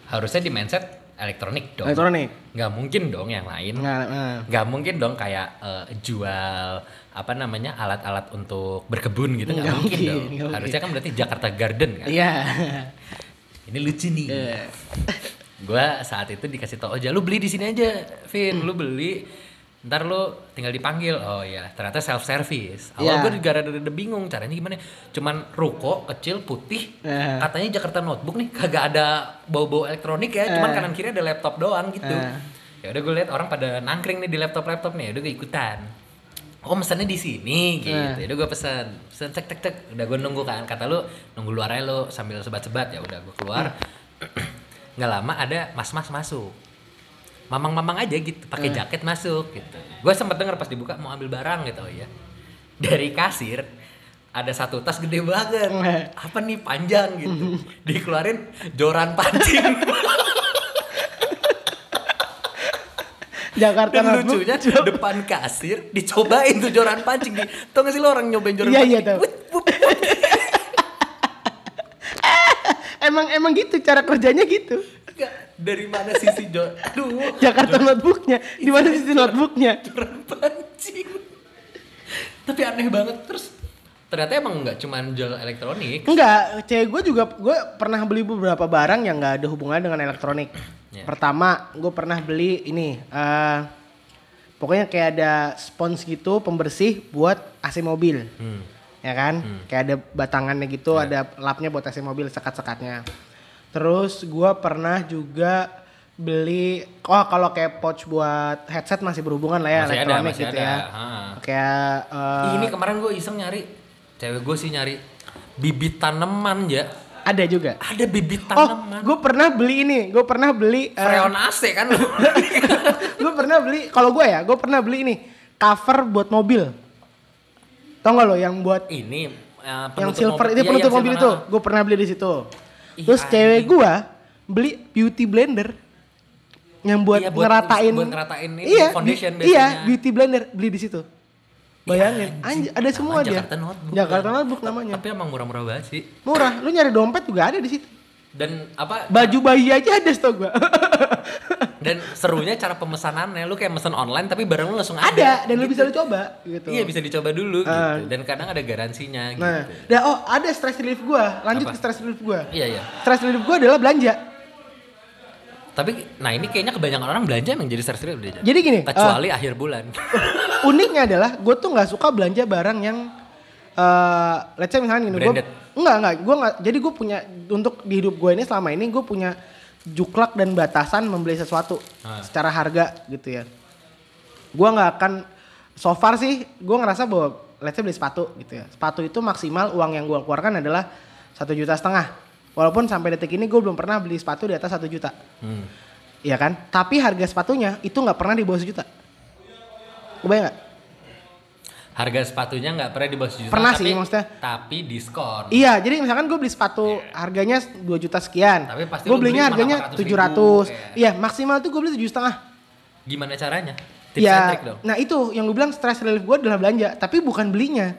harusnya di mindset elektronik dong. Elektronik. Nggak mungkin dong yang lain. Nggak, eh. Nggak mungkin dong kayak eh, jual apa namanya alat-alat untuk berkebun gitu nggak mungkin, mungkin, dong. nggak Harusnya kan berarti Jakarta Garden kan. Iya. Ini lucu nih. Iya. Gua saat itu dikasih tau aja, lu beli di sini aja, Vin. Lu beli, ntar lu tinggal dipanggil. Oh iya, ternyata self service. Awal Iya. gue juga rada-rada bingung caranya gimana. Cuman ruko kecil putih, Iya. katanya Jakarta Notebook nih kagak ada bau-bau elektronik ya, cuman Iya. kanan kiri ada laptop doang gitu. Iya. Ya udah gue lihat orang pada nangkring nih di laptop-laptop nih, ya udah gue ikutan. Oh mesennya di sini gitu. Ya udah gue pesen, pesen cek cek cek. Udah gue nunggu kan. Kata lu nunggu luar aja lu sambil sebat-sebat ya udah gue keluar. nggak lama ada mas-mas masuk. Mamang-mamang aja gitu, pakai jaket masuk gitu. Gue sempat denger pas dibuka mau ambil barang gitu oh ya. Dari kasir ada satu tas gede banget. Apa nih panjang gitu. Dikeluarin joran pancing. Jakarta Dan Notebook. lucunya depan kasir dicobain tuh joran pancing di. Tau gak sih lo orang nyobain joran Iya, pancing? iya, tahu. Wut, wut. Emang emang gitu cara kerjanya gitu. Dari mana sisi jor? Aduh. Jakarta Notebooknya. Di mana sisi notebooknya? joran pancing. Tapi aneh banget terus. Ternyata emang nggak cuman jual elektronik. Enggak, cewek gue juga gue pernah beli beberapa barang yang nggak ada hubungannya dengan elektronik. Iya. Pertama, gue pernah beli ini, eh pokoknya kayak ada spons gitu pembersih buat AC mobil, Hmm. ya kan? Kayak ada batangannya gitu, Iya. ada lapnya buat AC mobil sekat-sekatnya. Terus gue pernah juga beli, oh kalau kayak pouch buat headset masih berhubungan lah ya Masih ada, elektronik masih gitu ada. ya. Ha. kayak eh, ini kemarin gue iseng nyari cewek gue sih nyari bibit tanaman ya ada juga. ada bibit Oh, tanaman gue pernah beli ini. Gue pernah beli. AC kan gue pernah beli. Kalau gue ya, gue pernah beli ini cover buat mobil. Tau gak lo yang buat ini eh, yang silver mobil. itu Iya, penutup yang mobil itu. Gue pernah beli di situ. Ih, Terus anjing. cewek gue beli beauty blender yang buat, Iya, buat- ngeratain. buat ngeratain ini, iya, foundation Iya, biasanya. beauty blender beli di situ. Bayangin, Iya, anjir, ada semua dia. Jakarta Notebook. Jakarta kan. Notebook namanya. Tapi emang murah-murah banget sih. Murah, lu nyari dompet juga ada di situ. Dan apa? Baju bayi aja ada stok gua. Dan serunya cara pemesanannya lu kayak mesen online tapi barang lu langsung ada. ada dan lu bisa lu coba gitu. Iya bisa dicoba dulu Ah. gitu. Dan kadang ada garansinya Nah, gitu. dah oh ada stress relief gua. Lanjut Apa? ke stress relief gua. Iya iya. Stress relief gua adalah belanja. Tapi nah ini kayaknya kebanyakan orang belanja emang jadi stress deh. Jadi gini, kecuali akhir bulan. uniknya adalah gue tuh nggak suka belanja barang yang eh let's say misalnya gini gue enggak enggak gue nggak jadi gue punya untuk di hidup gue ini selama ini gue punya juklak dan batasan membeli sesuatu Ah. secara harga gitu ya gue nggak akan so far sih gue ngerasa bahwa let's say beli sepatu gitu ya sepatu itu maksimal uang yang gue keluarkan adalah satu juta setengah walaupun sampai detik ini gue belum pernah beli sepatu di atas satu juta Hmm. Iya kan? Tapi harga sepatunya itu nggak pernah di bawah sejuta. Kebayang nggak? Harga sepatunya nggak pernah di bawah sejuta. Pernah tapi, sih, maksudnya. Tapi diskon. Iya, jadi misalkan gue beli sepatu harganya 2 juta sekian. Tapi pasti gue beli belinya cuma harganya 800 tujuh ribu, ratus. kayak. Iya, maksimal tuh gue beli tujuh setengah. Gimana caranya? Tips Iya. trick dong. Nah itu yang gue bilang stress relief gue adalah belanja, tapi bukan belinya.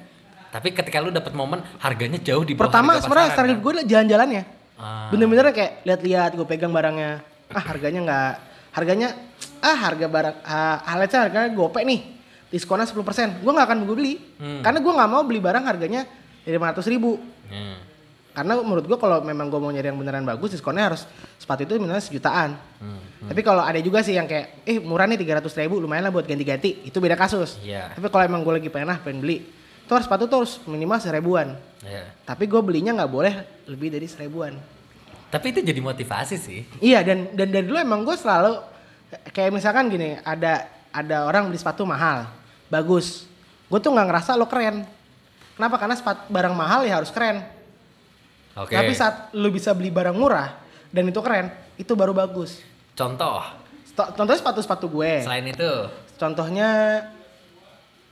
Tapi ketika lu dapet momen harganya jauh di bawah Pertama sebenarnya relief kan? gue adalah jalan-jalannya. Ah. Bener-bener kayak lihat-lihat, gue pegang barangnya. Ah harganya nggak, harganya ah harga barang, ah alatnya harganya gopek nih, diskonnya 10%. Gue nggak akan gue beli, Hmm. karena gue nggak mau beli barang harganya lima ratus ribu. Hmm. Karena menurut gue kalau memang gue mau nyari yang beneran bagus, diskonnya harus sepatu itu minimal sejutaan. Hmm. Tapi kalau ada juga sih yang kayak, eh murah nih 300 ribu, lumayan lah buat ganti-ganti. Itu beda kasus. Iya. Tapi kalau emang gue lagi pengen ah, pengen beli, itu harus sepatu tuh harus minimal seribuan. Iya. Tapi gue belinya nggak boleh lebih dari seribuan. Tapi itu jadi motivasi sih. Iya dan dan dari dulu emang gue selalu kayak misalkan gini, ada ada orang beli sepatu mahal, bagus. Gue tuh nggak ngerasa lo keren. Kenapa? Karena sepatu barang mahal ya harus keren. Oke. Tapi saat lu bisa beli barang murah dan itu keren, itu baru bagus. Contoh, Contohnya sepatu-sepatu gue. selain itu, Contohnya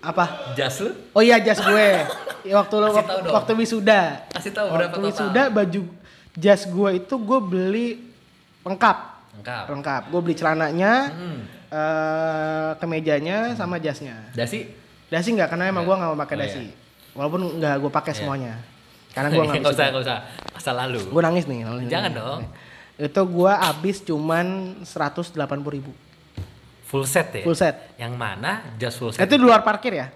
apa? jas lu Oh iya jas gue. Ya, waktu lu Kasih waktu, waktu wisuda. kasih tahu berapa Waktu wisuda baju jas gue itu gue beli lengkap. Lengkap. Lengkap. Gue beli celananya, Hmm. eh kemejanya sama jasnya. Dasi? Dasi nggak karena emang gue nggak mau pakai Oh, dasi. Walaupun nggak gue pakai Iya. semuanya. Karena gue nggak usah, nggak usah. Masa lalu. Gue nangis nih. nangis Jangan nih. dong. Itu gue habis cuman 180 ribu. Full set ya? Full set. Yang mana jas full set? Itu di luar parkir ya?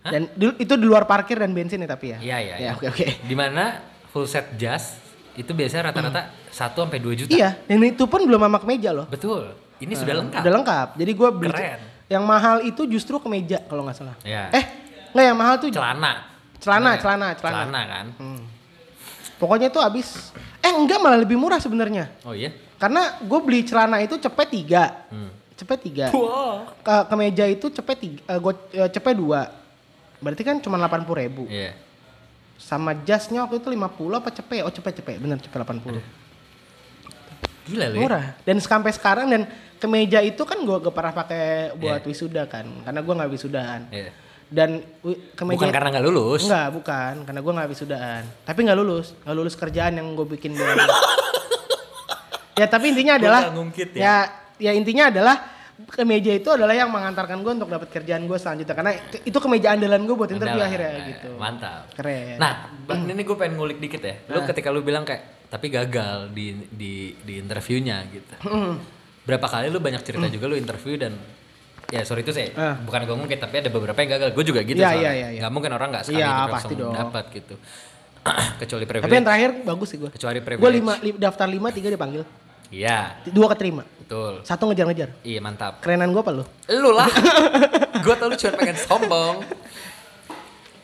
Hah? Dan di- itu di luar parkir dan bensin ya tapi ya? Iya, iya. Ya iya. oke oke. Di mana full set jas itu biasanya rata-rata 1 sampai 2 juta. Iya, dan itu pun belum sama kemeja loh. Betul. Ini sudah lengkap. Udah lengkap. Jadi gue beli Keren. yang mahal itu justru kemeja kalau nggak salah. Iya. Eh, nggak yang mahal tuh Celana. Celana, Bener. celana, celana. Celana kan? Hmm. Pokoknya itu habis. Eh enggak malah lebih murah sebenarnya. Oh iya? Karena gue beli celana itu cepet tiga, Hmm. Cepet tiga. Wow. Ke kemeja itu cepet tiga, eh, gua eh, cepet dua. Berarti kan cuma 80 ribu. Iya. Sama jasnya waktu itu 50 apa cepet? Oh cepet cepet, bener cepet 80. Gila lu ya. Murah. Dan sampai sekarang dan kemeja itu kan gue gak pernah pakai buat Iya. wisuda kan, karena gue nggak wisudaan. Iya. Dan kemeja Bukan karena nggak lulus. Enggak, bukan. Karena gue nggak wisudaan. Tapi nggak lulus. Nggak lulus kerjaan yang gue bikin ya tapi intinya adalah nggak ya. ya. Ya intinya adalah kemeja itu adalah yang mengantarkan gue untuk dapat kerjaan gue selanjutnya. Karena itu kemeja andalan gue buat interview Andalan. akhirnya Nah, gitu. Mantap. Keren. Nah, Bang, ini gue pengen ngulik dikit ya. Lu Nah. ketika lu bilang kayak tapi gagal di di di interviewnya gitu. Hmm. Berapa kali lu banyak cerita juga lu interview dan ya sorry itu saya Ah. bukan gue ngungkit tapi ada beberapa yang gagal. Gue juga gitu Iya, soalnya. iya, iya, iya. Nggak mungkin orang nggak sekali interview pasti langsung dong. dapat gitu. Kecuali tapi yang privilege. terakhir bagus sih gue. Kecuali Gue privilege. lima, li- daftar lima tiga dipanggil, Iya, dua keterima, betul. satu ngejar-ngejar. Iya, mantap. Kerenan gue apa lu? Lu lah. gue tau lu cuma pengen sombong.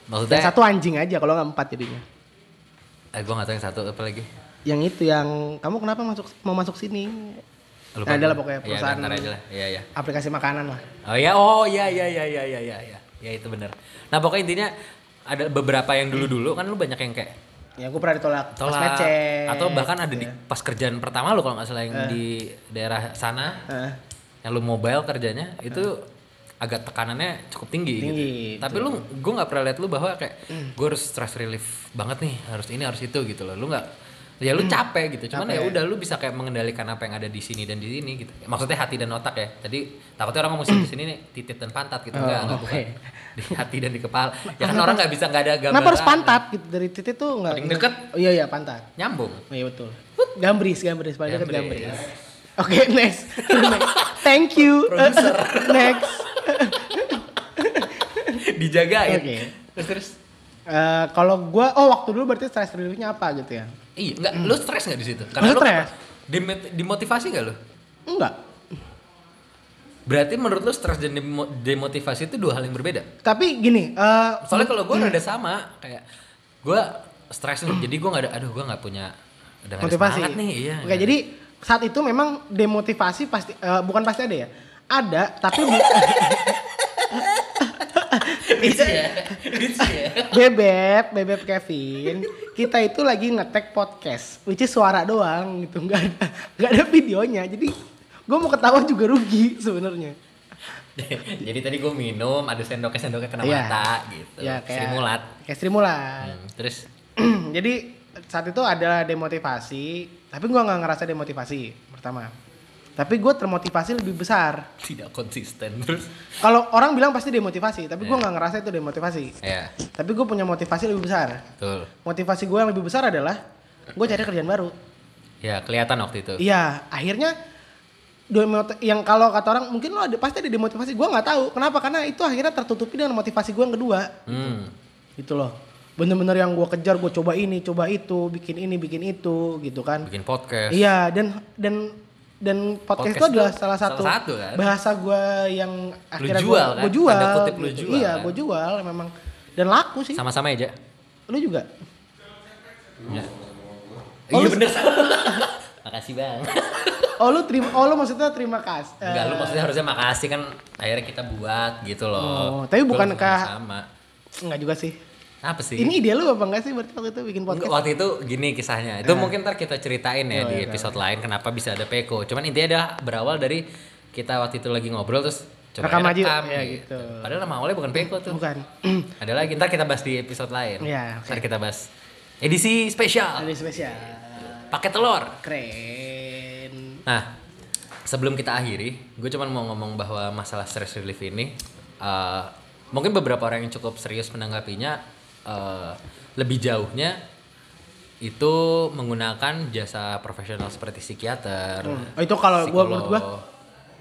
Maksudnya, Yang satu anjing aja kalau nggak empat jadinya. eh, gue gak tau yang satu apa lagi. Yang itu yang kamu kenapa masuk mau masuk sini? Lupa Nah, adalah pokoknya Iya, perusahaan ntar aja lah. Iya, iya. aplikasi makanan lah. Oh iya, oh iya iya iya iya iya iya iya. ya itu bener nah pokoknya intinya ada beberapa yang dulu dulu kan lu banyak yang kayak Ya gue pernah ditolak pas tolak mecet. atau bahkan ada di ya. pas kerjaan pertama lu kalau nggak salah yang di daerah sana Eh, yang lu mobile kerjanya itu agak tekanannya cukup tinggi, Tinggi, gitu. Tapi lu gue nggak pernah lihat lu bahwa kayak gue harus stress relief banget nih, harus ini harus itu gitu loh. Lu nggak ya lu capek gitu. Cuman ya udah lu bisa kayak mengendalikan apa yang ada di sini dan di sini gitu. Maksudnya hati dan otak ya. Tadi takutnya orang ngomong sini sini nih titit dan pantat gitu enggak, Oh, enggak bukan. Di hati dan di kepala. Ya kan orang nggak bisa nggak ada gambar. Kenapa harus pantat gitu dari titik tuh nggak Paling deket. Oh, iya iya pantat. Nyambung. Oh, iya betul. Gambris, gambris, paling dekat Gambris. gambris. Oke, next. Next. Thank you. Next. Dijagain. Oke. Terus terus Eh, kalau gua oh waktu dulu berarti stress reliefnya apa gitu ya? Iya, enggak, lu stres nggak di situ? Lu lu stres? Dim- dimotivasi nggak lu? Enggak. Berarti menurut lu stres dan demo- demotivasi itu dua hal yang berbeda? Tapi gini, eh Soalnya kalau gue rada sama, kayak gue stres nih, jadi gue nggak ada, aduh gue nggak punya, ada motivasi. semangat nih, iya. Oke, jadi saat itu memang demotivasi pasti eh, bukan pasti ada ya. Ada, tapi bu- Bisa ya, bisa ya. Bebep, Bebep Kevin, kita itu lagi ngetek podcast, which is suara doang gitu, nggak ada nggak ada videonya. Jadi gue mau ketawa juga rugi sebenarnya. jadi tadi gue minum, ada sendoknya sendoknya kena Iya. mata gitu, Ya kayak Sri Mulat. Kayak Sri Mulat. Hmm, terus Jadi saat itu ada demotivasi, tapi gua nggak ngerasa demotivasi pertama. Tapi gue termotivasi lebih besar. tidak konsisten terus. Kalau orang bilang pasti demotivasi, tapi gue Iya. nggak ngerasa itu demotivasi. Ya, Tapi gue punya motivasi lebih besar. betul. Motivasi gue yang lebih besar adalah gue cari kerjaan baru. Ya kelihatan waktu itu. Iya, akhirnya yang kalau kata orang mungkin lo ada pasti ada demotivasi. Gue nggak tahu kenapa karena itu akhirnya tertutupi dengan motivasi gue yang kedua. Hmm. Gitu loh. Bener-bener yang gue kejar, gue coba ini, coba itu, bikin ini, bikin itu, gitu kan. Bikin podcast. Iya, dan dan dan podcast, Podcast itu adalah salah salah satu, satu kan? bahasa gue yang akhirnya jual gua, kan? gua jual. Tanda kutip lu gitu. jual Iya, kan? gue jual memang dan laku sih. Sama-sama aja. Lu juga. Ya. Oh, iya bener. Makasih bang. Oh lu terima, oh lu maksudnya terima kasih. Enggak, lu maksudnya harusnya makasih kan akhirnya kita buat gitu loh. Oh, tapi bukan kah- sama. Enggak juga sih. Apa sih? Ini ide lu apa enggak sih berarti waktu itu bikin podcast? waktu itu gini kisahnya. Itu mungkin ntar kita ceritain ya Oh, di iya, episode lain kenapa bisa ada Peko. Cuman intinya adalah berawal dari kita waktu itu lagi ngobrol terus coba Rekam aja, rekam ya gitu. gitu. Padahal nama awalnya bukan Peko tuh. Bukan. Ada lagi ntar kita bahas di episode lain. Iya, oke. Ntar kita bahas edisi spesial. Ada spesial. Pakai telur. Keren. Nah, sebelum kita akhiri, gue cuman mau ngomong bahwa masalah stress relief ini, eh, mungkin beberapa orang yang cukup serius menanggapinya eh, lebih jauhnya itu menggunakan jasa profesional seperti psikiater. Oh, itu kalau gua menurut gua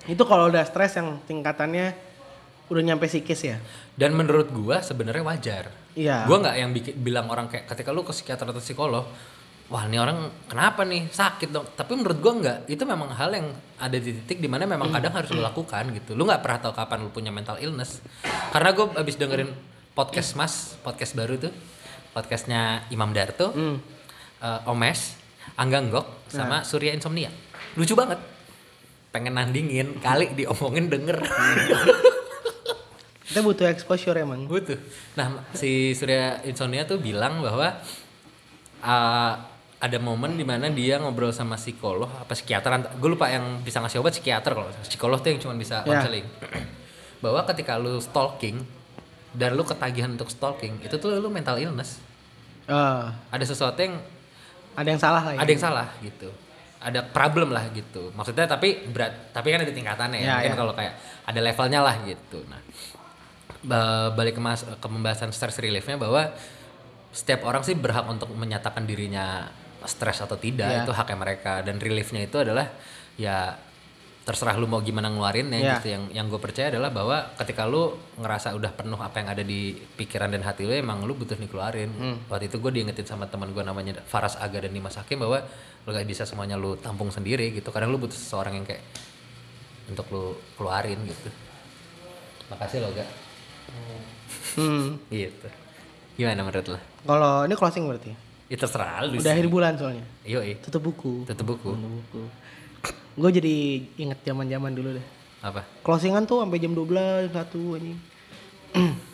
itu kalau udah stres yang tingkatannya udah nyampe psikis ya. Dan menurut gua sebenarnya wajar. Iya. Gua nggak yang bikin bilang orang kayak ketika lu ke psikiater atau psikolog, wah ini orang kenapa nih sakit dong. Tapi menurut gua nggak. Itu memang hal yang ada di titik di mana memang Hmm. kadang harus lu lakukan gitu. Lu nggak pernah tahu kapan lu punya mental illness. Karena gua abis dengerin podcast Mas, podcast baru tuh, podcastnya Imam Darto, Hmm. eh, Omes, Angga Nggok, Nah. sama Surya Insomnia. Lucu banget. Pengen nandingin, kali diomongin denger. Kita butuh exposure emang. Butuh. Nah, si Surya Insomnia tuh bilang bahwa uh, ada momen di mana dia ngobrol sama psikolog apa psikiater gue lupa yang bisa ngasih obat psikiater kalau psikolog tuh yang cuma bisa Ya. counseling bahwa ketika lu stalking dan lu ketagihan untuk stalking itu tuh lu mental illness. Eh, ada sesuatu yang ada yang salah lah ya. ada yang salah gitu. Ada problem lah gitu. Maksudnya tapi berat tapi kan ada tingkatannya ya, Ya, mungkin ya. kalau kayak ada levelnya lah gitu. Nah ba- balik ke mas ke pembahasan stress reliefnya bahwa setiap orang sih berhak untuk menyatakan dirinya stres atau tidak Ya. itu haknya mereka. Dan reliefnya itu adalah ya terserah lu mau gimana ngeluarinnya Ya. gitu yang yang gue percaya adalah bahwa ketika lu ngerasa udah penuh apa yang ada di pikiran dan hati lu emang lu butuh dikeluarin Hmm. waktu itu gue diingetin sama teman gue namanya Faras Aga dan Dimas Hakim bahwa lu gak bisa semuanya lu tampung sendiri gitu kadang lu butuh seseorang yang kayak untuk lu keluarin gitu makasih lo gak Hmm. gitu gimana menurut lo Kalau ini closing berarti. itu terserah lu Udah akhir bulan soalnya. Yoi, Tutup buku. tutup buku Tutup buku. Gue jadi inget zaman-zaman dulu deh. apa Closingan tuh sampai jam 12, jam 1 anjing.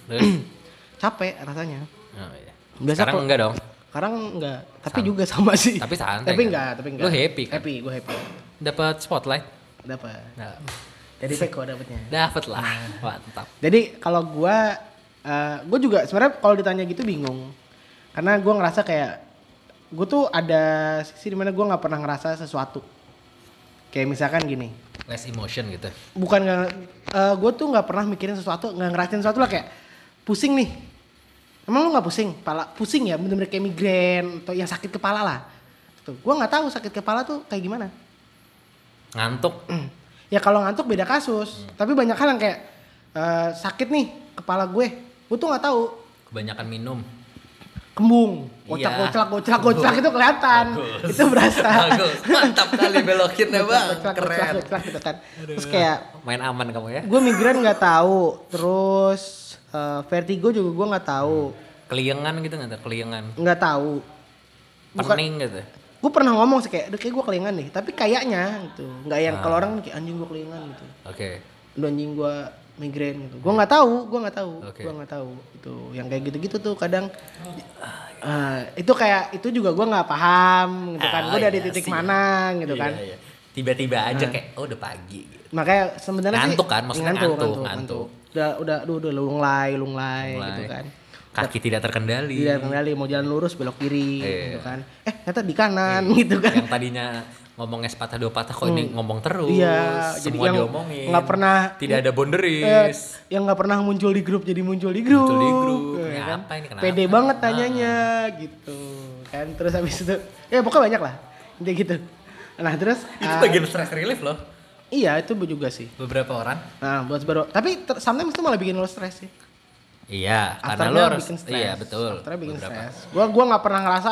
Terus? capek rasanya. Oh, iya. Biasa Sekarang enggak dong. Sekarang enggak, tapi juga sama sih. Tapi santai Tapi kan? enggak, tapi enggak. Lu happy kan? Happy, gue happy. Dapat spotlight. Dapat. Nah, Jadi peko dapatnya. dapat lah. Nah. Mantap. Jadi kalau gua eh gue juga sebenarnya kalau ditanya gitu bingung. Karena gua ngerasa kayak gue tuh ada sisi di mana gua nggak pernah ngerasa sesuatu. Kayak misalkan gini, Less emotion gitu. bukan nggak eh gue tuh nggak pernah mikirin sesuatu, nggak ngerasain sesuatu lah kayak pusing nih. Emang lu nggak pusing? Kepala pusing ya, bener-bener kayak migrain atau yang sakit kepala lah. Tuh, gue nggak tahu sakit kepala tuh kayak gimana. Ngantuk. Ya kalau ngantuk beda kasus. Tapi banyak hal yang kayak eh, sakit nih kepala gue. Gue tuh nggak tahu. Kebanyakan minum. Kembung, Iya. kocak kocak kocak kocak itu kelihatan. Bagus. Itu berasa. Bagus. Mantap kali belokinnya bang. Kocak, kocak, Keren. kocak gitu kan. Terus kayak Main aman kamu ya. gue migrain nggak tahu. Terus eh, vertigo juga gue nggak tahu. Keliengan gitu nggak tuh? Keliengan. Nggak tahu. Bukan- Pening gitu. Gue pernah ngomong sih kayak, "Aduh, kayak gue kelingan nih. Tapi kayaknya gitu. Nggak yang Ah. kalau orang kayak anjing gue kelingan gitu. Oke. Lu anjing gue migrain gitu. Gue nggak tahu, gue nggak tahu, Oke. gue nggak tahu. Itu yang kayak gitu-gitu tuh kadang eh, itu kayak itu juga gue nggak paham gitu kan. Ah, gue dari iya titik sih. mana gitu Iya, kan. iya. Tiba-tiba aja kayak oh udah pagi gitu. Makanya sebenarnya sih Ngantuk kan? Maksudnya ngantuk, ngantuk. Udah udah aduh, udah lunglai, lunglai, Mulai. gitu kan. Kaki tidak terkendali. Tidak kendali mau jalan lurus belok kiri Iya. gitu kan. Eh, ternyata di kanan gitu kan. Yang tadinya ngomongnya sepatah dua patah kok ini ngomong terus. Iya, jadi semua yang diomongin. nggak pernah- tidak ada Eh, boundaries. yang nggak pernah muncul di grup jadi muncul di grup. Muncul di grup. ya Ini kan? apa ini, kenapa? Pede banget tanyanya gitu. Kan terus habis itu ya pokoknya banyak lah. Intinya gitu. Nah, terus Itu ah, bagian stress relief loh. Iya, itu juga sih. Beberapa orang. Nah, buat baru tapi ter- sometimes itu malah bikin lo stres sih. Iya, karena lo harus bikin stres. iya betul. Afternya bikin stres. Gua gua nggak pernah ngerasa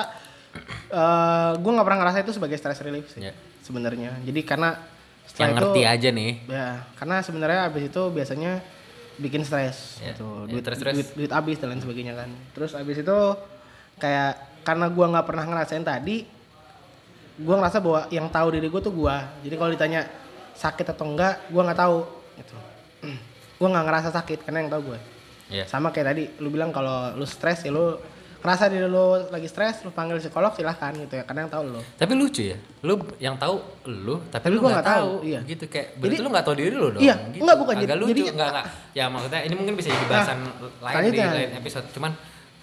eh gua nggak pernah ngerasa itu sebagai stress relief sih. Iya. Sebenarnya. Jadi karena Yang setelah itu ngerti aja nih. ya, karena sebenarnya abis itu biasanya bikin stres Iya. gitu. Iya, Duit, terus, terus. duit duit habis dan lain sebagainya kan. Terus abis itu kayak karena gua nggak pernah ngerasain tadi gua ngerasa bahwa yang tahu diri gua tuh gua. Jadi kalau ditanya sakit atau enggak, gua nggak tahu gitu. gua nggak ngerasa sakit karena yang tahu gua. Iya. Sama kayak tadi lu bilang kalau lu stres ya lu ngerasa diri lu lagi stres, lu panggil psikolog silahkan gitu ya karena yang tahu lu. Tapi lucu ya, lu yang tahu lu, tapi, Tapi lu nggak nggak tahu. tahu, iya. Gitu kayak Jadi- berarti lu nggak tahu diri lu dong. Iya, gitu. enggak, bukan. Agak Jadi- lucu, jadi- enggak enggak. Ya maksudnya ini mungkin bisa jadi bahasan lain di selanjutnya. lain episode, cuman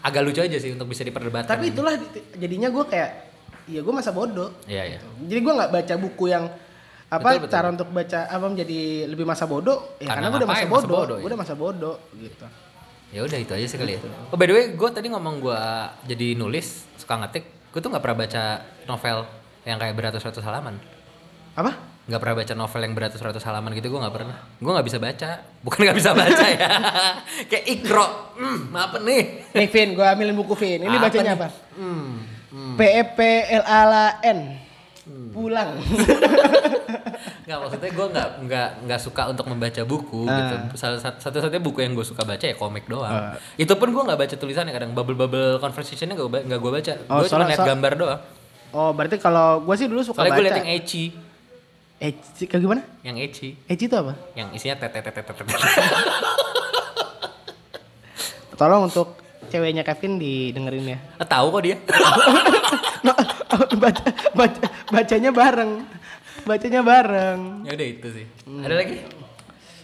agak lucu aja sih untuk bisa diperdebatkan. Tapi itulah di- jadinya gue kayak ya gue masa bodoh. Iya, iya. Jadi gue nggak baca buku yang apa Betul, betul. cara untuk baca apa menjadi lebih masa bodoh ya Karena karena, gue udah masa ngapain masa bodoh, bodoh, gue ya? udah masa bodoh gitu. Ya udah itu aja sih kali ya. Oh by the way, gue tadi ngomong gue jadi nulis, suka ngetik. Gue tuh nggak pernah baca novel yang kayak beratus-ratus halaman. Apa? Nggak pernah baca novel yang beratus-ratus halaman gitu, gue nggak pernah. Gue nggak bisa baca, bukan nggak bisa baca ya. kayak ikro, hmm, apa nih? Nih Vin, gue ambilin buku Vin. Ini Apa bacanya nih? apa? Hmm, P E P L A L A N. Pulang. Nggak maksudnya gue nggak nggak nggak suka untuk membaca buku Ah. gitu. Salah sat- satu-satunya buku yang gue suka baca ya komik doang. Ah. Itu pun gue nggak baca tulisannya kadang bubble-bubble conversationnya nggak nggak gue baca. Oh, gue cuma soalnya- liat so- gambar doang. oh berarti kalau gue sih dulu suka Soalnya gue baca. liat yang ecchi, Eci, kayak gimana? yang ecchi, Eci itu apa? yang isinya tetet tetet tetet. Tolong untuk ceweknya Kevin didengerin ya. Tahu kok dia. baca, baca, bacanya bareng. Bacanya bareng. ya udah itu sih. Hmm. Ada lagi?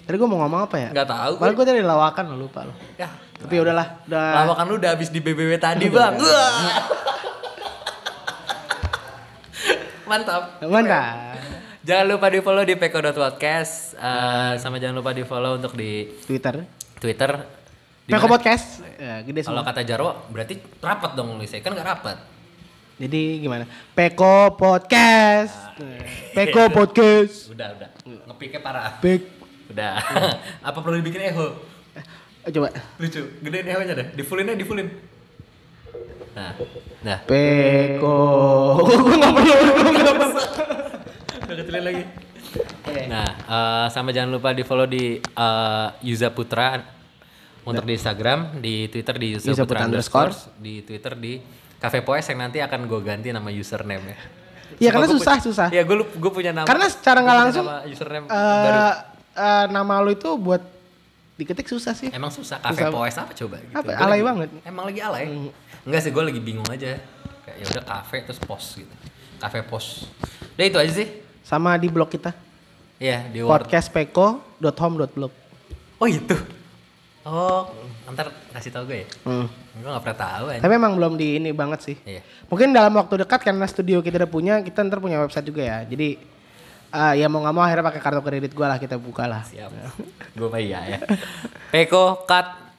Tadi gue mau ngomong apa ya? Nggak tahu. Malah gue tadi lawakan lo lupa lo. Ya. Tapi ya udahlah, udah. Lawakan lu udah habis di BBW tadi bang. Mantap. Mantap. Jangan lupa di follow di peko.podcast eh, sama jangan lupa di follow untuk di Twitter. Twitter. Peko? Podcast. Ya, gede Kalau kata Jarwo berarti rapat dong nulisnya kan nggak rapat. Jadi gimana? Peko Podcast. Peko Podcast. Udah udah. Ngepiknya parah. Pek. Udah. Apa perlu dibikin echo? Eh, coba. Lucu. Gedein echo-nya dah. Di fullin di fullin. Nah, nah. Peko. gue nggak perlu. Gue nggak perlu. Udah kecilin lagi. Oke. Nah, eh, sama jangan lupa di follow di eh, Yuza Putra untuk di Instagram, di Twitter di Yuza, Yuza Putra Putra underscore, di Twitter di Cafe Poes yang nanti akan gue ganti nama username ya. Iya, karena susah, susah. Iya, gue gue punya nama. Karena secara nggak punya langsung nama username eh baru. eh, nama lu itu buat diketik susah sih. Emang susah. Cafe Susah. POS apa coba gitu. Apa, Gua alay lagi- banget. Emang lagi alay. Enggak sih, gue lagi bingung aja. Kayak ya udah cafe terus pos gitu. Cafe pos. Udah itu aja sih. Sama di blog kita. Iya, di Word. podcastpeko.home.blog. Oh itu. Oh, ntar kasih tau gue ya. Hmm. Gue gak pernah tahu. Aja. Tapi emang belum di ini banget sih. Iya. Mungkin dalam waktu dekat karena studio kita udah punya, kita ntar punya website juga ya. Jadi uh, ya mau nggak mau akhirnya pakai kartu kredit gue lah kita buka lah. Siap. gue mah iya ya. Peko cut.